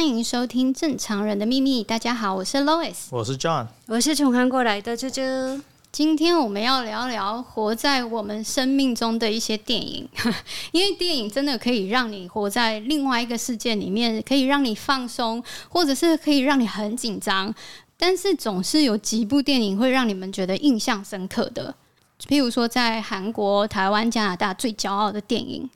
欢迎收听《正常人的秘密》。大家好，我是 Lois，我是 John，我是从韩国来的啾啾。今天我们要聊聊活在我们生命中的一些电影，因为电影真的可以让你活在另外一个世界里面，可以让你放松，或者是可以让你很紧张。但是总是有几部电影会让你们觉得印象深刻的，譬如说在韩国、台湾、加拿大最骄傲的电影，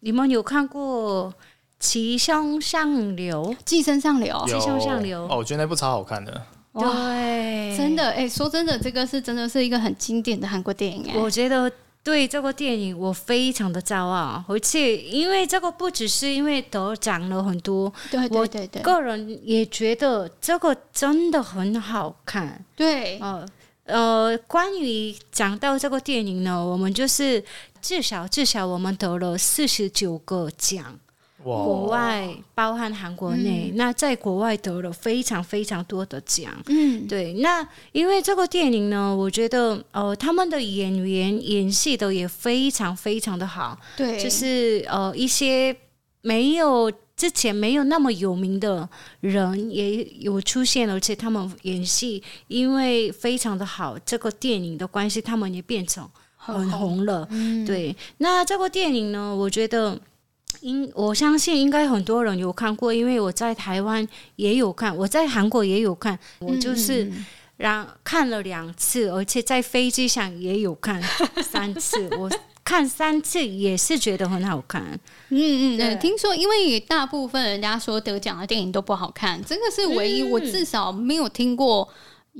你们有看过？寄生上流，寄生上流，寄生上流。哦，我觉得那部超好看的。对，真的，哎、欸，说真的，这个是真的是一个很经典的韩国电影。哎，我觉得对这个电影我非常的骄傲，而且因为这个不只是因为得奖了很多，对对对对，个人也觉得这个真的很好看。对，呃呃，关于讲到这个电影呢，我们就是至少至少我们得了四十九个奖。国外包含韩国内，嗯，那在国外得了非常非常多的奖。嗯，对。那因为这个电影呢，我觉得呃，他们的演员演戏的也非常非常的好。对，就是呃，一些没有之前没有那么有名的人也有出现，而且他们演戏因为非常的好，这个电影的关系，他们也变成很红了。嗯，对。那这个电影呢，我觉得。应我相信应该很多人有看过，因为我在台湾也有看，我在韩国也有看，我就是让看了两次，而且在飞机上也有看三次，我看三次也是觉得很好看。嗯嗯，对，听说因为大部分人家说得奖的电影都不好看，这个是唯一我至少没有听过。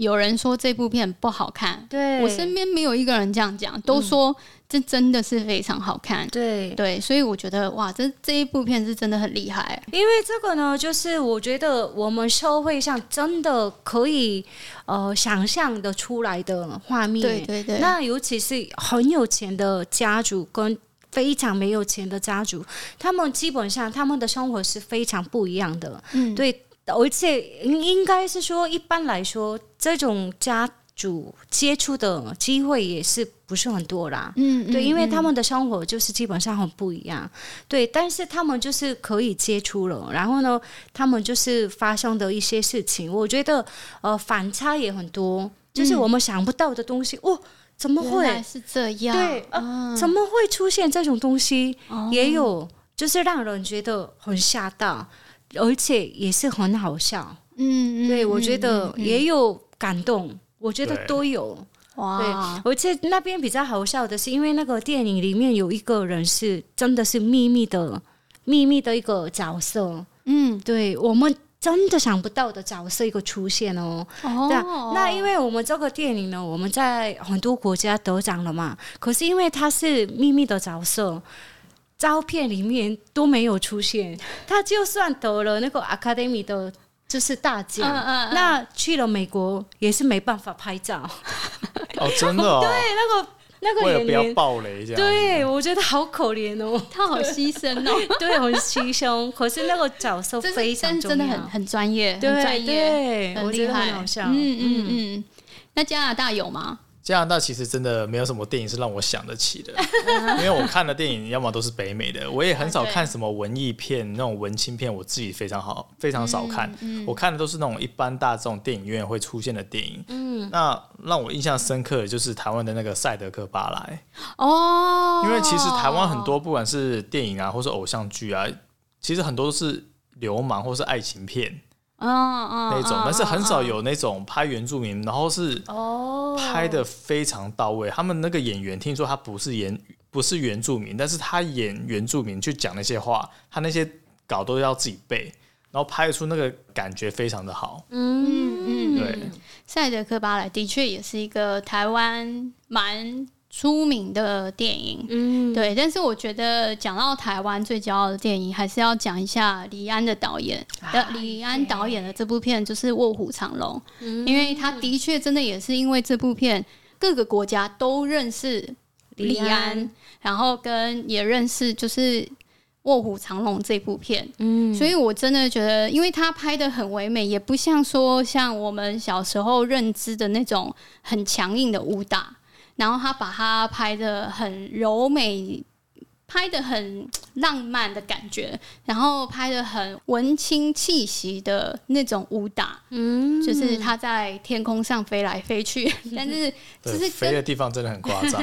有人说这部片不好看，对，我身边没有一个人这样讲，都说这真的是非常好看。对对，所以我觉得哇，这这一部片是真的很厉害。因为这个呢，就是我觉得我们社会上真的可以呃想象的出来的画面。对对对。那尤其是很有钱的家族跟非常没有钱的家族，他们基本上他们的生活是非常不一样的。嗯，对。而且应该是说，一般来说，这种家族接触的机会也是不是很多啦。嗯，对，嗯，因为他们的生活就是基本上很不一样。对，但是他们就是可以接触了，然后呢，他们就是发生的一些事情，我觉得呃反差也很多，就是我们想不到的东西。嗯、哦，怎么会是这样？对，怎么会出现这种东西？哦、也有，就是让人觉得很吓到。而且也是很好笑，嗯，对，我觉得也有感动，嗯、我觉得都有，哇！对，而且那边比较好笑的是，因为那个电影里面有一个人是真的是秘密的秘密的一个角色，嗯，对，我们真的想不到的角色一个出现哦，哦，那因为我们这个电影呢，我们在很多国家得奖了嘛，可是因为他是秘密的角色。照片里面都没有出现，他就算得了那个 Academy 的，就是大奖，嗯嗯嗯，那去了美国也是没办法拍照。哦，真的哦。对，那个那个演员不要爆雷这样。对，我觉得好可怜哦，他好牺牲哦。对，很牺牲。可是那个角色非常，真的很很专业，对很专业，很厉害，我觉得很好笑。嗯嗯嗯。那加拿大有吗？加拿大其实真的没有什么电影是让我想得起的，因为我看的电影要么都是北美的，我也很少看什么文艺片那种文青片，我自己非常好非常少看，我看的都是那种一般大众电影院会出现的电影。嗯，那让我印象深刻的就是台湾的那个《赛德克巴莱》哦，因为其实台湾很多不管是电影啊，或是偶像剧啊，其实很多都是流氓或是爱情片。嗯嗯，那种，但是很少有那种拍原住民，然后是哦拍的非常到位。他们那个演员听说他不是演不是原住民，但是他演原住民去讲那些话，他那些稿都要自己背，然后拍出那个感觉非常的好。嗯嗯，对，《赛德克巴莱》的确也是一个台湾蛮。出名的电影，嗯，对，但是我觉得讲到台湾最骄傲的电影，还是要讲一下李安的导演的、啊、李安导演的这部片，就是《卧虎藏龙》，嗯，因为他的确真的也是因为这部片，各个国家都认识李安，李安。然后跟也认识就是《卧虎藏龙》这部片，嗯，所以我真的觉得，因为他拍的很唯美，也不像说像我们小时候认知的那种很强硬的武打。然后他把它拍的很柔美，拍的很浪漫的感觉，然后拍的很文青气息的那种武打，嗯，就是他在天空上飞来飞去，但是就是飞的地方真的很夸张。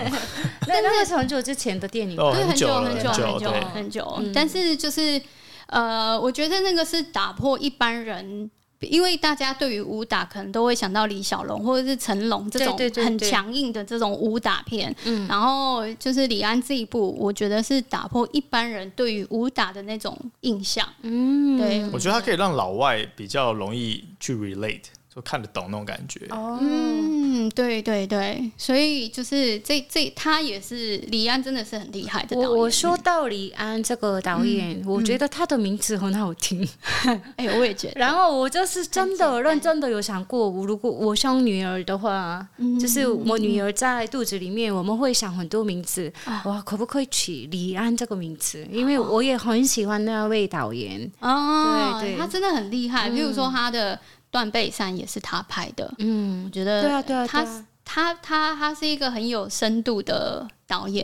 那那个是很久之前的电影，对，很久很久很久很久，但是就是呃，我觉得那个是打破一般人。因为大家对于武打可能都会想到李小龙或者是成龙这种很强硬的这种武打片，嗯，然后就是李安这一部，我觉得是打破一般人对于武打的那种印象，嗯，对，我觉得他可以让老外比较容易去 relate。都看得懂那种感觉。哦，嗯，对对对，所以就是这这他也是李安，真的是很厉害的导演。我我说到李安这个导演，嗯、我觉得他的名字很好听。哎、嗯，我也觉得。然后我就是真的认真的有想过，我如果我生女儿的话，嗯、就是我女儿在肚子里面，我们会想很多名字。嗯、哇，可不可以取李安这个名字？因为我也很喜欢那位导演。哦，对对，他真的很厉害。比如说他的。断背山也是他拍的，嗯，我觉得对啊，对啊，他他他他是一个很有深度的导演。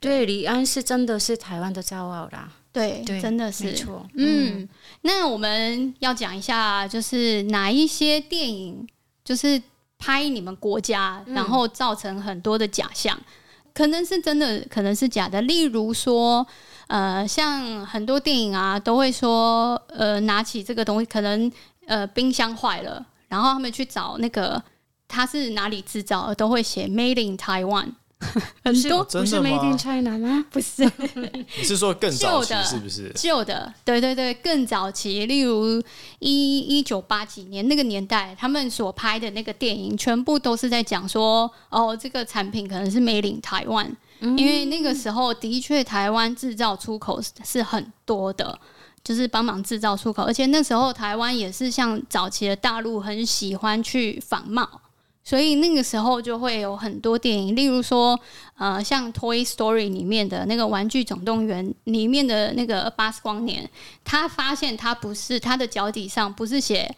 对，李安是真的是台湾的骄傲啦，对，真的是没错。嗯，那我们要讲一下，就是哪一些电影就是拍你们国家，然后造成很多的假象，可能是真的，可能是假的。例如说，呃，像很多电影啊，都会说，呃，拿起这个东西可能。呃，冰箱坏了，然后他们去找那个它是哪里制造的，都会写 Made in Taiwan。很多不是 Made in China 吗？不是，你是说更早期是不是？旧的，对对对，更早期，例如一一九八几年那个年代，他们所拍的那个电影，全部都是在讲说，哦，这个产品可能是 Made in Taiwan，嗯，因为那个时候的确台湾制造出口是很多的。就是帮忙制造出口，而且那时候台湾也是像早期的大陆很喜欢去仿冒，所以那个时候就会有很多电影，例如说，呃，像《Toy Story》里面的那个《玩具总动员》里面的那个巴斯光年，他发现他不是他的脚底上不是写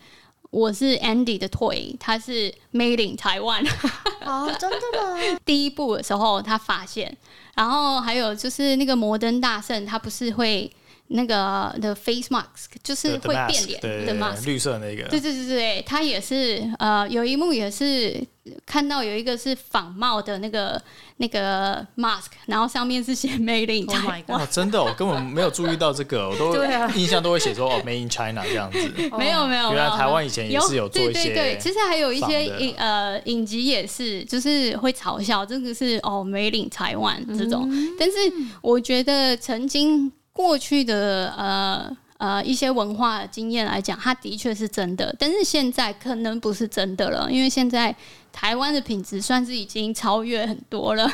我是 Andy 的 Toy，他是 Made in Taiwan。哦，真的吗？第一部的时候他发现，然后还有就是那个摩登大圣，他不是会。那个的 face mask 就是会变脸的 mask，绿色那个。对对对对，他也是呃，有一幕也是看到有一个是仿冒的那个那个 mask，然后上面是写 Made in China。哇，真的，我根本没有注意到这个，我都 印象都会写说哦 Made in China 这样子。没有没有，原来台湾以前也是有做一些。对对对，其实还有一些影呃影集也是，就是会嘲笑这个是哦 Made in Taiwan 这种，但是我觉得曾经。过去的呃呃一些文化经验来讲，它的确是真的，但是现在可能不是真的了，因为现在台湾的品质算是已经超越很多了。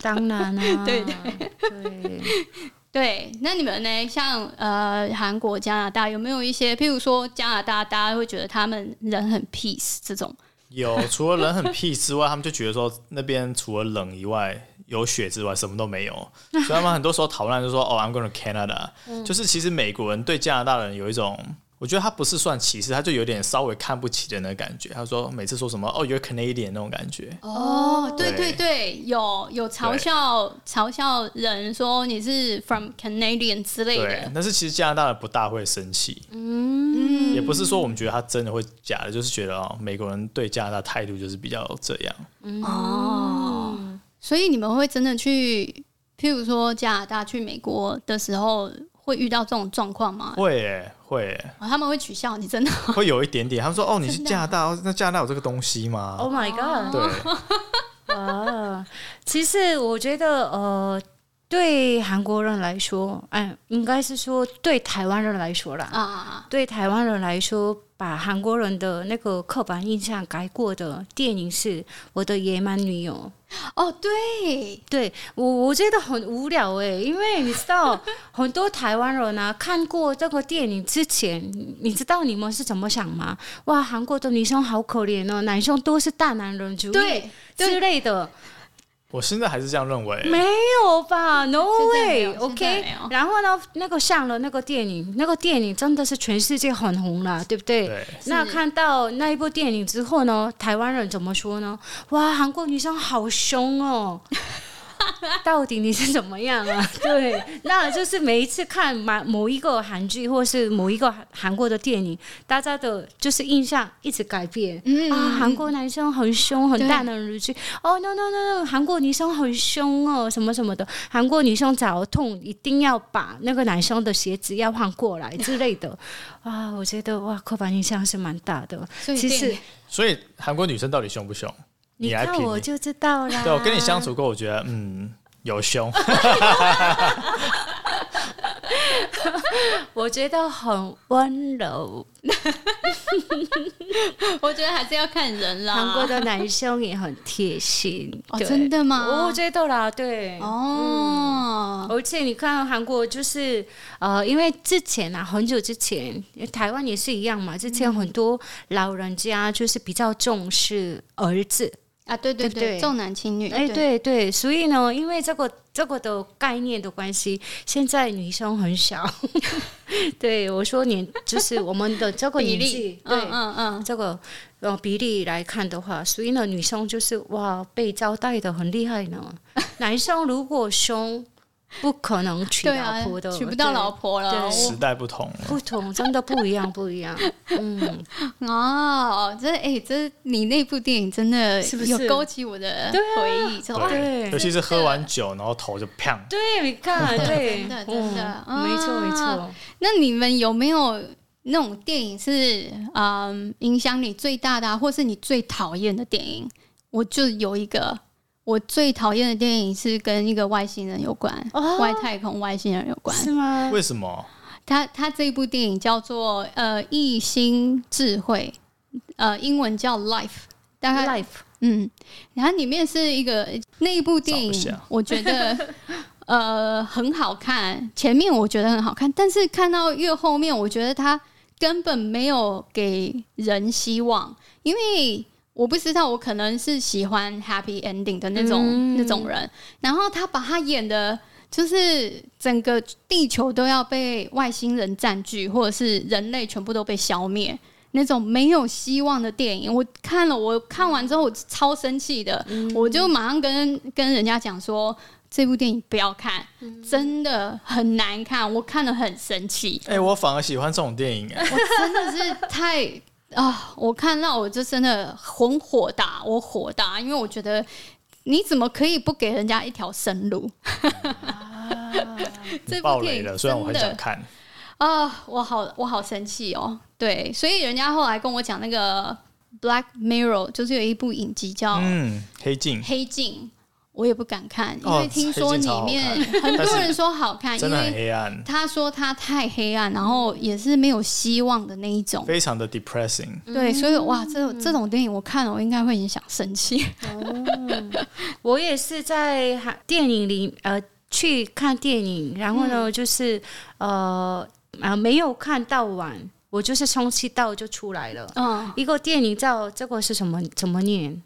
当然 啦，对对对对。那你们呢？像呃韩国、加拿大，有没有一些，譬如说加拿大，大家会觉得他们人很 peace 这种？有，除了人很 peace 之外，他们就觉得说那边除了冷以外。有雪之外，什么都没有。所以他们很多时候讨论就说：“哦，I'm going to Canada。”就是其实美国人对加拿大人有一种，我觉得他不是算歧视，他就有点稍微看不起人的那感觉。他说每次说什么：“哦，You're Canadian” 那种感觉。哦，对对对，有有嘲笑嘲笑人说你是 From Canadian 之类的。对，但是其实加拿大人不大会生气。嗯，也不是说我们觉得他真的会假的，就是觉得哦，美国人对加拿大态度就是比较这样。嗯、哦。所以你们会真的去，譬如说加拿大去美国的时候，会遇到这种状况吗？会耶，会耶。他们会取笑你，真的会有一点点。他们说：“哦，你是加拿大，那加拿大有这个东西吗？”Oh my god！对 啊，其实我觉得，呃，对韩国人来说，哎，应该是说对台湾人来说啦。啊，对台湾人来说。把韩国人的那个刻板印象改过的电影是《我的野蛮女友》。哦，对，对我我觉得很无聊哎，因为你知道 很多台湾人啊看过这个电影之前，你知道你们是怎么想吗？哇，韩国的女生好可怜哦，男生都是大男人主义对之类的。我现在还是这样认为，没有吧？No way，OK。然后呢，那个上了那个电影，那个电影真的是全世界很红了，对不对？对。那看到那一部电影之后呢，台湾人怎么说呢？哇，韩国女生好凶哦。到底你是怎么样啊？对，那就是每一次看某某一个韩剧或是某一个韩国的电影，大家的就是印象一直改变。嗯啊，韩国男生很凶，很大男人主义。哦，no no no no，韩国女生很凶哦，什么什么的。韩国女生脚痛，一定要把那个男生的鞋子要换过来之类的。啊，我觉得哇，刻板印象是蛮大的。其实，所以韩国女生到底凶不凶？你看我就知道啦。对，我跟你相处过，我觉得嗯，有凶。我觉得很温柔。我觉得还是要看人啦。韩国的男生也很贴心。哦，真的吗？我觉得啦，对。哦、嗯。而且你看韩国，就是呃，因为之前啊，很久之前，台湾也是一样嘛。之前很多老人家就是比较重视儿子。啊，对对对，重男轻女，哎，对对，所以呢，因为这个这个的概念的关系，现在女生很小。对我说，你就是我们的这个年纪，对，嗯嗯嗯，这个呃比例来看的话，所以呢，女生就是哇，被招待的很厉害呢。男生如果凶。不可能娶老婆的，娶不到老婆了。时代不同，不同，真的不一样，不一样。嗯，哦，这哎，这你那部电影真的是不是有勾起我的回忆？对，尤其是喝完酒，然后头就砰。对，你看，对，真的，真的，没错，没错。那你们有没有那种电影是嗯影响你最大的，或是你最讨厌的电影？我就有一个。我最讨厌的电影是跟一个外星人有关，哦、外太空外星人有关，是吗？为什么？他他这一部电影叫做呃异星智慧，呃英文叫 Life，大概 Life，嗯，然后里面是一个那一部电影，我觉得 呃很好看，前面我觉得很好看，但是看到越后面，我觉得他根本没有给人希望，因为。我不知道，我可能是喜欢 happy ending 的那种、嗯、那种人。然后他把他演的，就是整个地球都要被外星人占据，或者是人类全部都被消灭，那种没有希望的电影。我看了，我看完之后我超生气的，嗯、我就马上跟跟人家讲说，这部电影不要看，真的很难看，我看了很生气。哎、欸，我反而喜欢这种电影，哎，我真的是太。啊！我看到我就真的很火大，我火大，因为我觉得你怎么可以不给人家一条生路？啊、这部电影了，虽然我很想看啊，我好我好生气哦。对，所以人家后来跟我讲那个《Black Mirror》，就是有一部影集叫《嗯黑镜》，黑镜。我也不敢看，因为听说里面很多人说好看，因为黑暗。他说他太黑暗，然后也是没有希望的那一种，非常的 depressing。对，所以哇，这这种电影我看了，我应该会很想生气。哦，我也是在电影里呃去看电影，然后呢就是呃啊没有看到完，我就是充气到就出来了。嗯，一个电影叫这个是什么？怎么念？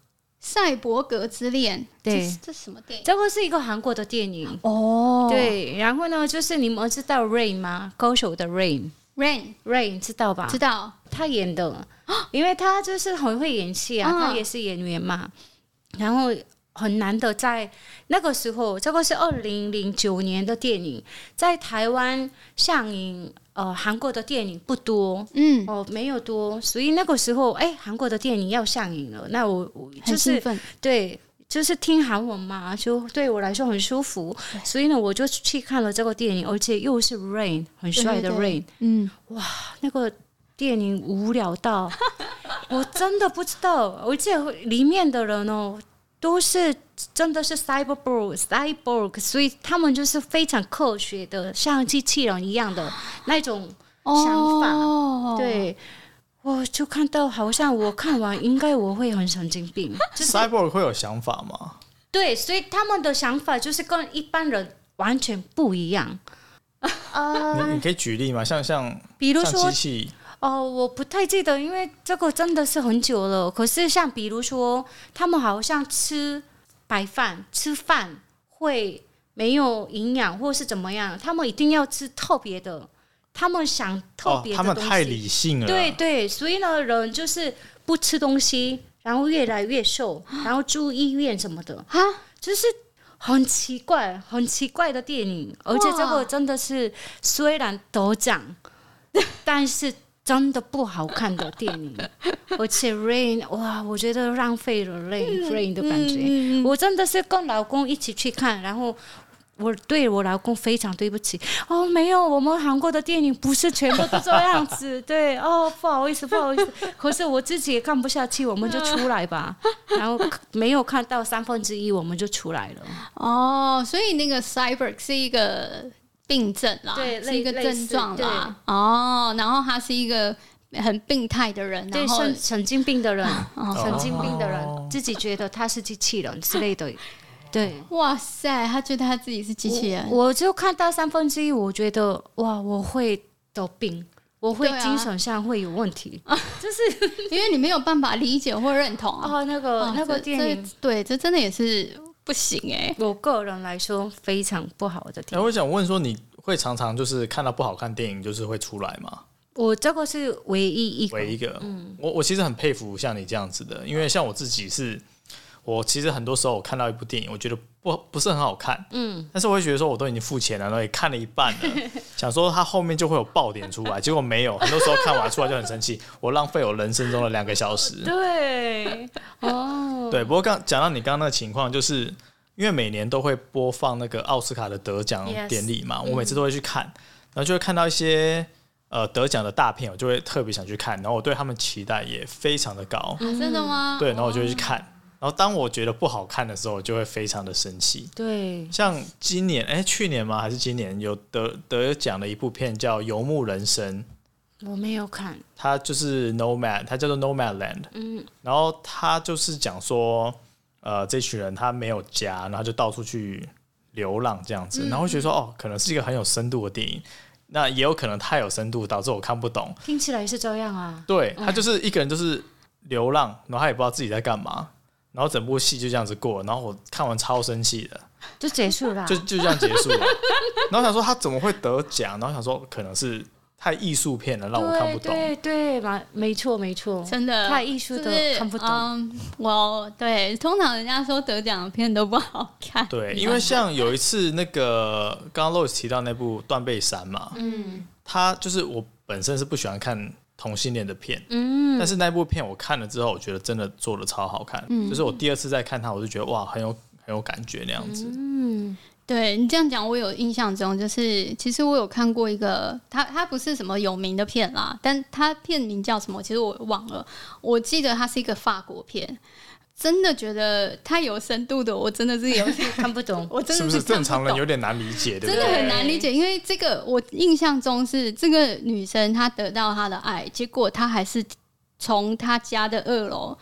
赛博格之恋，对，这是什么电影？这个是一个韩国的电影哦。对，然后呢，就是你们知道 Rain 吗？歌手的 Rain，Rain，Rain，知道吧？知道，他演的，因为他就是很会演戏啊，他也是演员嘛。然后很难得在那个时候，这个是二零零九年的电影，在台湾上映。呃，韩国的电影不多，嗯，哦，没有多，所以那个时候，哎，韩国的电影要上映了，那我我就是对，就是听韩文嘛，就对我来说很舒服，所以呢，我就去看了这个电影，而且又是 Rain，很帅的 Rain，嗯，哇，那个电影无聊到，我真的不知道，而且里面的人哦。都是真的是 cyborg，cyborg，所以他们就是非常科学的，像机器人一样的 那种想法。哦、对，我就看到好像我看完应该我会很神经病。就是、cyborg 会有想法吗？对，所以他们的想法就是跟一般人完全不一样。呃，你你可以举例吗？像像比如说机器。哦，我不太记得，因为这个真的是很久了。可是像比如说，他们好像吃白饭，吃饭会没有营养，或是怎么样？他们一定要吃特别的，他们想特别的东西。哦，他们太理性了。对对，所以呢，人就是不吃东西，然后越来越瘦，然后住医院什么的啊，就是。很奇怪、很奇怪的电影，而且这个真的是虽然得奖，但是真的不好看的电影。而且 Rain，哇，我觉得浪费了 Rain Rain 的感觉。我真的是跟老公一起去看，然后。我对我老公非常对不起哦，没有，我们韩国的电影不是全部都这样子，对哦，不好意思，不好意思，可是我自己也看不下去，我们就出来吧，然后没有看到三分之一，我们就出来了。哦，所以那个 Cyber 是一个病症啦，对，是一个症状啦。哦，然后他是一个很病态的人，对，神神经病的人，哦、神经病的人，哦、自己觉得他是机器人之类的。对，哇塞，他觉得他自己是机器人。我，我就看到三分之一，我觉得哇，我会得病，我会精神上会有问题，啊、就是 因为你没有办法理解或认同啊。哦、那个、哦、那个电影，对，这真的也是不行哎。我个人来说非常不好的电影。我想问说，你会常常就是看到不好看电影，就是会出来吗？我这个是唯一一个，唯一一个。嗯，我我其实很佩服像你这样子的，因为像我自己是。我其实很多时候我看到一部电影，我觉得不不是很好看，嗯，但是我会觉得说我都已经付钱了，然后也看了一半了，想说它后面就会有爆点出来，结果没有，很多时候看完出来就很生气，我浪费我人生中的两个小时。对，哦，对，不过刚讲到你刚刚那个情况，就是因为每年都会播放那个奥斯卡的得奖典礼嘛，Yes, 我每次都会去看，然后就会看到一些呃得奖的大片，我就会特别想去看，然后我对他们期待也非常的高。啊，真的吗？对，然后我就会去看。然后当我觉得不好看的时候，我就会非常的生气。对，像今年，哎，去年吗？还是今年有得得奖的一部片叫《游牧人生》，我没有看。它就是 Nomad，它叫做 Nomadland。嗯，然后它就是讲说，呃，这群人他没有家，然后就到处去流浪这样子。嗯、然后觉得说，哦，可能是一个很有深度的电影。那也有可能太有深度，导致我看不懂。听起来是这样啊。对，他就是一个人，就是流浪，然后他也不知道自己在干嘛。然后整部戏就这样子过，然后我看完超生气的，就结束了，就就这样结束了。然后想说他怎么会得奖？然后想说可能是太艺术片了，让我看不懂。对对，没没错没错，真的太艺术的看不懂。我、um, 对，通常人家说得奖的片都不好看。对，因为像有一次那个刚刚 Lois 提到那部《断背山》嘛，嗯，他就是我本身是不喜欢看。同性恋的片，嗯，但是那部片我看了之后，我觉得真的做的超好看，嗯，就是我第二次再看它，我就觉得哇，很有很有感觉那样子。嗯，对你这样讲，我有印象中，就是其实我有看过一个，它它不是什么有名的片啦，但它片名叫什么，其实我忘了，我记得它是一个法国片。真的觉得太有深度的，我真的是有点 看不懂。我真的是不是正常人有点难理解？对不对？真的很难理解，因为这个我印象中是这个女生她得到她的爱，结果她还是从她家的二楼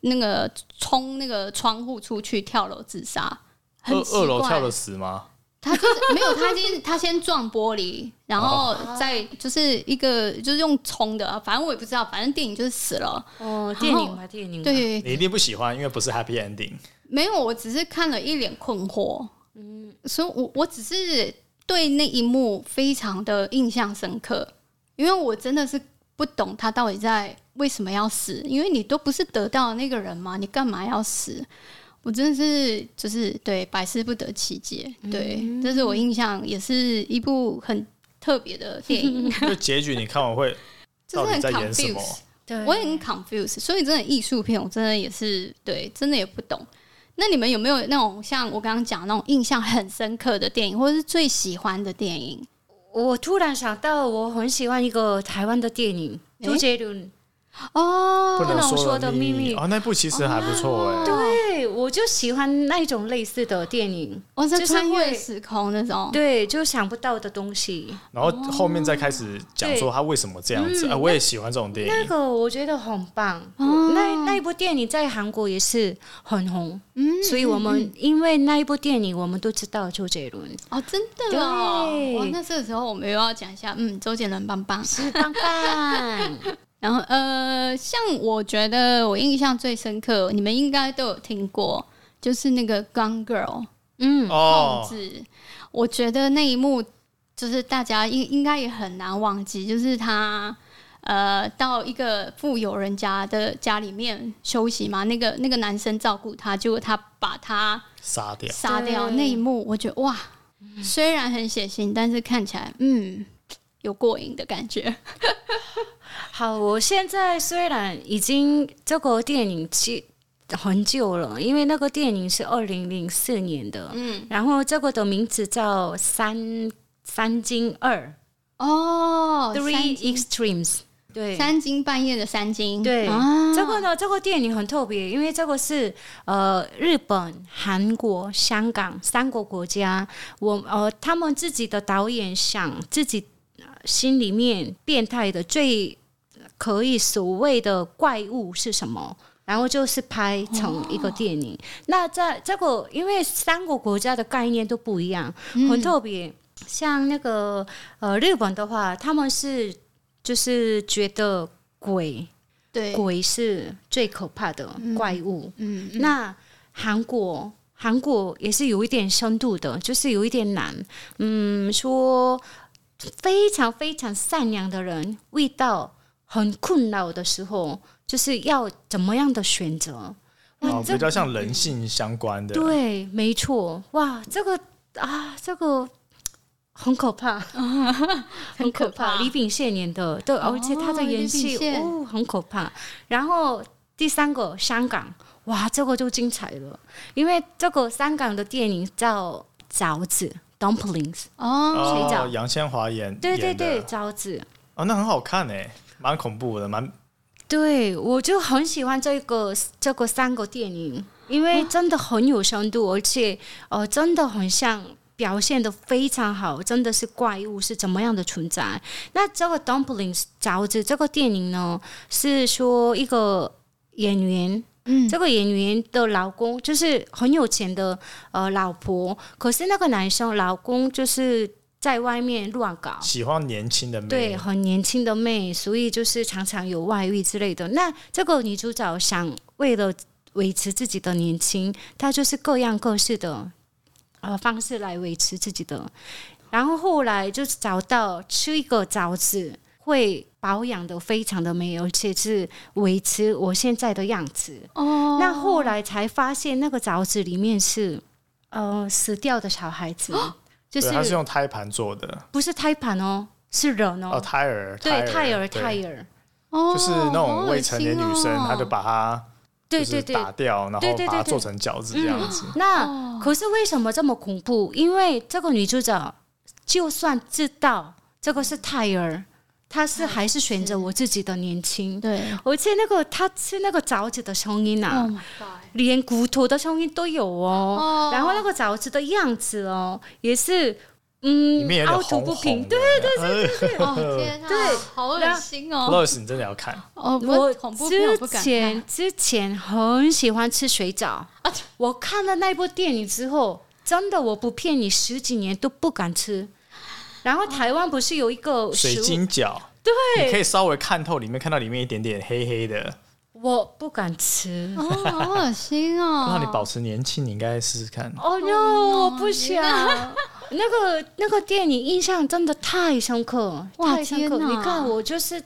那个冲那个窗户出去跳楼自杀。二二楼跳的死吗？他就是没有，他先他先撞玻璃，然后再就是一个就是用冲的，反正我也不知道，反正电影就是死了。哦，电影吧，电影。对，你一定不喜欢，因为不是 happy ending。没有，我只是看了一脸困惑。嗯，所以我我只是对那一幕非常的印象深刻，因为我真的是不懂他到底在为什么要死，因为你都不是得到那个人嘛，你干嘛要死？我真的是就是对百思不得其解，对，嗯、这是我印象也是一部很特别的电影。就结局你看完会到底在演什么？对，我也很 confused，所以真的艺术片我真的也是对，真的也不懂。那你们有没有那种像我刚刚讲的那种印象很深刻的电影，或者是最喜欢的电影？我突然想到，我很喜欢一个台湾的电影，周杰伦。哦，不能说的秘密哦，那部其实还不错哎。对，我就喜欢那一种类似的电影，就，是穿越时空那种。对，就想不到的东西。然后后面再开始讲说他为什么这样子啊，我也喜欢这种电影。那个我觉得很棒。那那一部电影在韩国也是很红，嗯，所以我们因为那一部电影，我们都知道周杰伦。哦，真的哦。哇，那这个时候我们又要讲一下，嗯，周杰伦棒棒，是棒棒。然后呃，像我觉得我印象最深刻，你们应该都有听过，就是那个《Gone Girl》，嗯，控制。我觉得那一幕就是大家应应该也很难忘记，就是他呃到一个富有人家的家里面休息嘛，那个那个男生照顾他，结果他把他杀掉，杀掉那一幕，我觉得哇，虽然很血腥，但是看起来嗯有过瘾的感觉。好，我现在虽然已经这个电影其很久了，因为那个电影是二零零四年的，嗯，然后这个的名字叫三《三三更二》哦，《Three Extremes》对，三更半夜的三更，对，啊、这个呢，这个电影很特别，因为这个是呃日本、韩国、香港三个国家，我呃他们自己的导演想自己心里面变态的最。可以所谓的怪物是什么？然后就是拍成一个电影。哦、那在这个，因为三个国家的概念都不一样，嗯、很特别。像那个呃，日本的话，他们是就是觉得鬼，对，鬼是最可怕的怪物。嗯，嗯，那韩国，韩国也是有一点深度的，就是有一点难。嗯，说非常非常善良的人遇到。很困扰的时候，就是要怎么样的选择？哦，比较像人性相关的。对，没错。哇，这个啊，这个 很可怕，很可怕。李炳宪演的，对，而且他的演戏哦，很可怕。然后第三个香港，哇，这个就精彩了，因为这个香港的电影叫饺子 （Dumplings） 哦，水饺，杨千嬅演，对对对，饺子。哦，那很好看哎。蛮恐怖的，蛮。对，我就很喜欢这个这个三个电影，因为真的很有深度，而且呃，真的很像表现的非常好，真的是怪物是怎么样的存在。那这个 Dumplings 饺子这个电影呢，是说一个演员，嗯，这个演员的老公就是很有钱的呃老婆，可是那个男生老公就是。在外面乱搞，喜欢年轻的妹，对，很年轻的妹，所以就是常常有外遇之类的。那这个女主角想为了维持自己的年轻，她就是各样各式的呃方式来维持自己的。然后后来就是找到吃一个枣子会保养的非常的美，而且是维持我现在的样子。哦，那后来才发现那个枣子里面是呃死掉的小孩子。哦就是它是用胎盘做的，不是胎盘哦，是人哦，哦胎儿，对胎儿胎儿，哦，就是那种未成年女生，她就把它对对对。打掉，然后把它做成饺子这样子。那可是为什么这么恐怖？因为这个女主角就算知道这个是胎儿。他是还是选择我自己的年轻，对，而且那个他吃那个枣子的声音啊，oh、连骨头的声音都有哦，oh. 然后那个枣子的样子哦，也是嗯，凹凸不平，对对对对对，哦天啊，对，好恶心哦，Rose 你真的要看。哦，我之前之前很喜欢吃水饺，我看了那部电影之后，真的我不骗你，十几年都不敢吃。然后台湾不是有一个水晶饺？对，你可以稍微看透里面，看到里面一点点黑黑的。我不敢吃，哦，好恶心哦！那你保持年轻，你应该试试看。哦哟，我不想。那个那个电影印象真的太深刻，太深刻。你看我就是。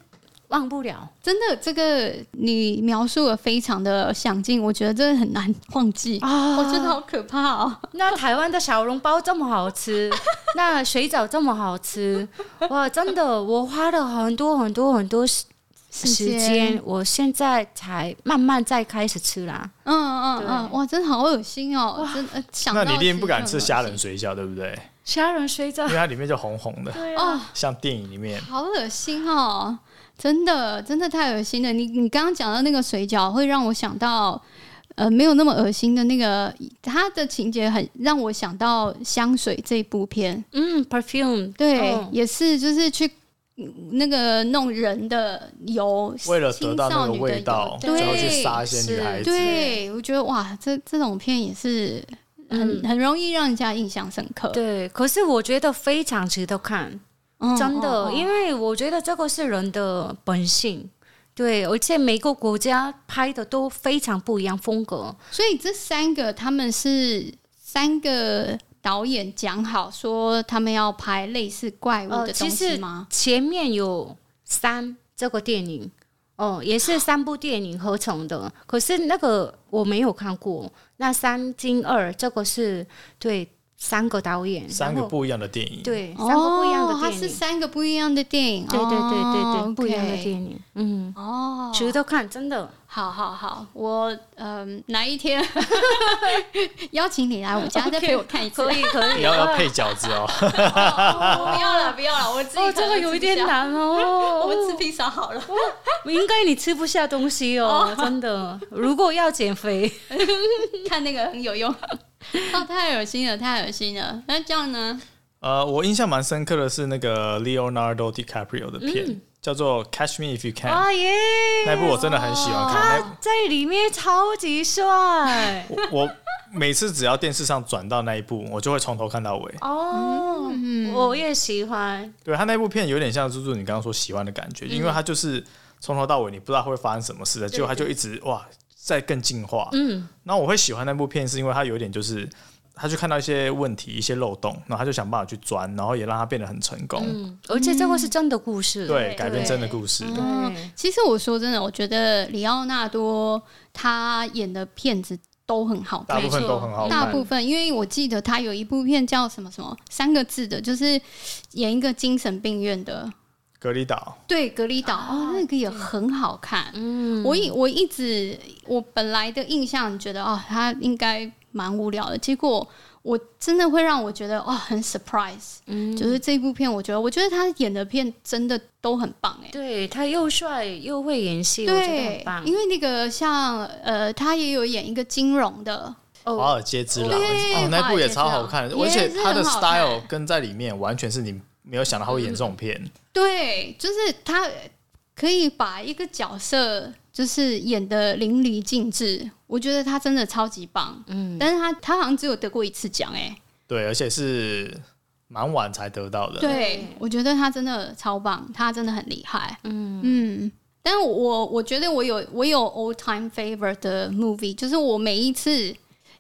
忘不了，真的，这个你描述的非常的详尽，我觉得真的很难忘记啊！我觉得好可怕哦。那台湾的小笼包这么好吃，那水饺这么好吃，哇！真的，我花了很多很多很多时时间，我现在才慢慢再开始吃啦。嗯嗯嗯，哇，真的好恶心哦！真的想，那你一定不敢吃虾仁水饺，对不对？虾仁水饺，因为它里面就红红的，对啊，像电影里面，好恶心哦。真的，真的太恶心了！你你刚刚讲到那个水饺，会让我想到，呃，没有那么恶心的那个，它的情节很让我想到香水这部片。嗯，perfume，对，哦、也是就是去那个弄人的油，为了得到那个味道，然后去杀一些女孩子。对，我觉得哇，这这种片也是很、嗯、很容易让人家印象深刻。对，可是我觉得非常值得看。真的，因为我觉得这个是人的本性，对，而且每个国家拍的都非常不一样风格，所以这三个他们是三个导演讲好说他们要拍类似怪物的东西吗？呃、前面有三这个电影，哦，也是三部电影合成的。可是那个我没有看过。那三金二这个是对。三个导演，三个不一样的电影，对，三个不一样的电影，它是三个不一样的电影，对对对对对，不一样的电影，嗯，哦，值得看，真的，好好好，我嗯，哪一天？邀请你来我家再陪我看一次，可 以可以，要要配饺子哦，不要了不要了，我自己这个有一点难哦，我们吃披萨好了，应该你吃不下东西哦，真的，如果要减肥，看那个很有用。哦，太恶心了，太恶心了。那这样呢？呃，我印象蛮深刻的是那个 Leonardo DiCaprio 的片，嗯、叫做《Catch Me If You Can》。啊耶！那部我真的很喜欢看，他在里面超级帅。我每次只要电视上转到那一部，我就会从头看到尾。哦，嗯、我也喜欢。对，他那部片有点像猪猪你刚刚说喜欢的感觉，嗯、因为他就是从头到尾你不知道会发生什么事的，结果他就一直哇。再更进化，嗯，那我会喜欢那部片，是因为他有一点就是，他去看到一些问题、一些漏洞，然后他就想办法去钻，然后也让他变得很成功。嗯，而且这个是真的故事，对，改编真的故事。嗯，其实我说真的，我觉得里奥纳多他演的片子都很好，大部分都很好。大部分，因为我记得他有一部片叫什么什么三个字的，就是演一个精神病院的。隔离岛，对，隔离岛。哦，那个也很好看。嗯，我一我一直我本来的印象觉得哦，他应该蛮无聊的，结果我真的会让我觉得哦，很 surprise。嗯，就是这部片，我觉得我觉得他演的片真的都很棒哎。对，他又帅又会演戏，对，我觉得很棒。因为那个像呃，他也有演一个金融的《华尔街之狼》，哦，那部也超好看，而且他的 style 跟在里面完全是你没有想到他会演这种片。对，就是他可以把一个角色就是演得淋漓尽致，我觉得他真的超级棒。嗯，但是他他好像只有得过一次奖，哎，对，而且是蛮晚才得到的。对，我觉得他真的超棒，他真的很厉害。嗯嗯，但是我我觉得我有我有 all time favorite 的 movie，就是我每一次，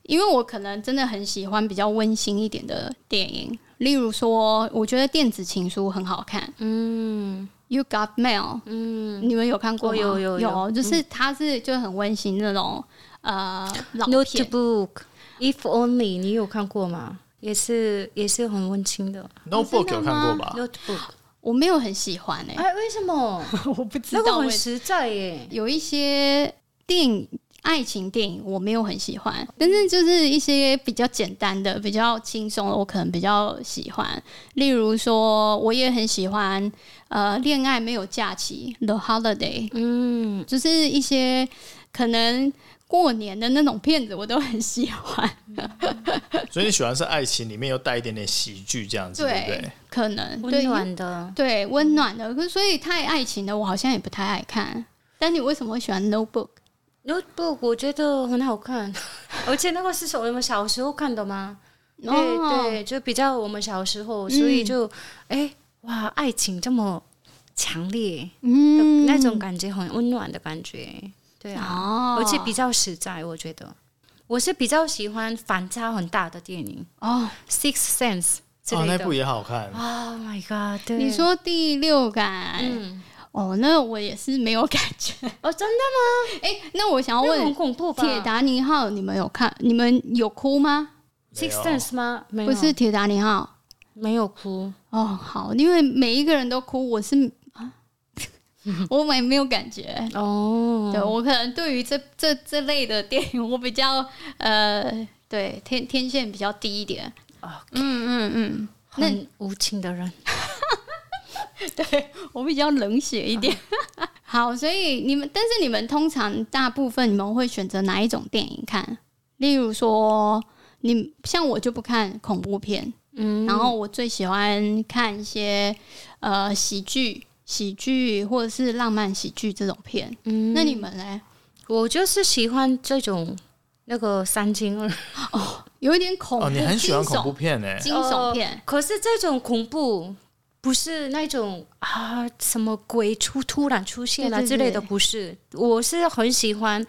因为我可能真的很喜欢比较温馨一点的电影。例如说，我觉得电子情书很好看。嗯，You Got Mail。嗯，你们有看过吗？有有有，有，就是它是就很温馨那种呃老片。Notebook，If Only，你有看过吗？也是也是很温馨的。Notebook 有看过吧？Notebook 我没有很喜欢诶。哎，为什么？我不知道。那个很实在耶，有一些电影。爱情电影我没有很喜欢，但是就是一些比较简单的、比较轻松的，我可能比较喜欢。例如说，我也很喜欢呃，《恋爱没有假期》（The Holiday），嗯，就是一些可能过年的那种片子，我都很喜欢。所以你喜欢是爱情里面又带一点点喜剧这样子，对，对不对？可能温暖的，对，温暖的。可是所以太爱情的，我好像也不太爱看。但你为什么会喜欢《Notebook》？Notebook 我觉得很好看，而且那个是我们小时候看的吗？对、哦、对，就比较我们小时候，所以就哎、嗯、哇，爱情这么强烈，嗯，那种感觉很温暖的感觉，对啊，哦、而且比较实在，我觉得。我是比较喜欢反差很大的电影。哦，《Sixth Sense》哦，那部也好看，Oh my God！对，你说第六感，嗯。哦，那我也是没有感觉哦，真的吗？哎，那我想要问，很恐怖吧？铁达尼号你们有看？你们有哭吗？Sixth Sense 吗？没有，不是铁达尼号，没有哭。哦，好，因为每一个人都哭，我是啊，我没没有感觉哦。对，我可能对于这这这类的电影，我比较呃，对天天线比较低一点。嗯嗯嗯，那无情的人。对我比较冷血一点，好，所以你们，但是你们通常大部分你们会选择哪一种电影看？例如说，你像我就不看恐怖片，嗯，然后我最喜欢看一些呃喜剧、喜剧或者是浪漫喜剧这种片。嗯，那你们呢？我就是喜欢这种那个三金二哦，有一点恐怖，哦，你很喜欢恐怖片呢？惊悚片，可是这种恐怖。不是那种啊，什么鬼出突然出现了之类的，不是。我是很喜欢，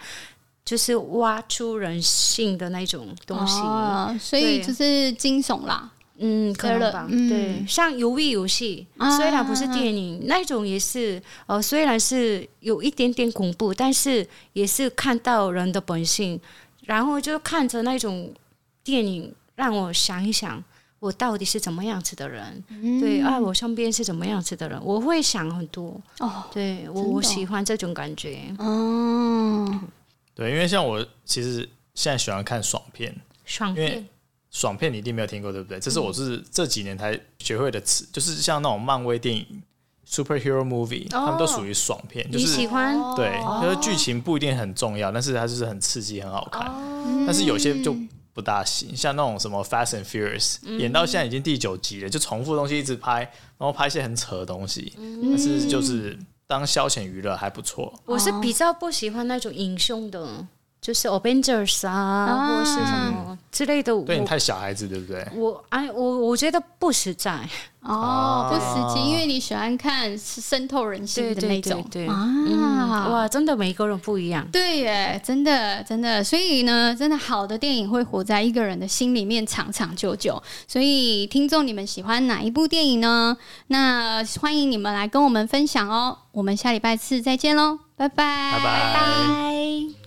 就是挖出人性的那种东西。哦，所以就是惊悚啦。嗯，可能吧。嗯、对，像鱿鱼游戏，虽然不是电影，啊、那种也是，呃，虽然是有一点点恐怖，但是也是看到人的本性，然后就看着那种电影，让我想一想，我到底是怎么样子的人？嗯、对啊，我身边是怎么样子的人？我会想很多。哦，对我我喜欢这种感觉。哦，对，因为像我其实现在喜欢看爽片，爽片。爽片你一定没有听过，对不对？这是我是这几年才学会的词，就是像那种漫威电影 （superhero movie），他们都属于爽片。就是喜欢对，就是剧情不一定很重要，但是它就是很刺激、很好看。但是有些就不大行，像那种什么《Fast and Furious》，演到现在已经第九集了，就重复东西一直拍，然后拍一些很扯的东西，但是就是当消遣娱乐还不错。我是比较不喜欢那种英雄的。就是 Avengers 啊，啊或是什么之类的。对你太小孩子，对不对？我哎，我我觉得不实在哦，不实际，因为你喜欢看渗透人心的那种。对，对，对，对啊、嗯，哇，真的每一个人不一样。对耶，真的真的，所以呢，真的好的电影会活在一个人的心里面长长久久。所以听众，你们喜欢哪一部电影呢？那欢迎你们来跟我们分享哦。我们下礼拜四再见喽，拜拜，拜拜。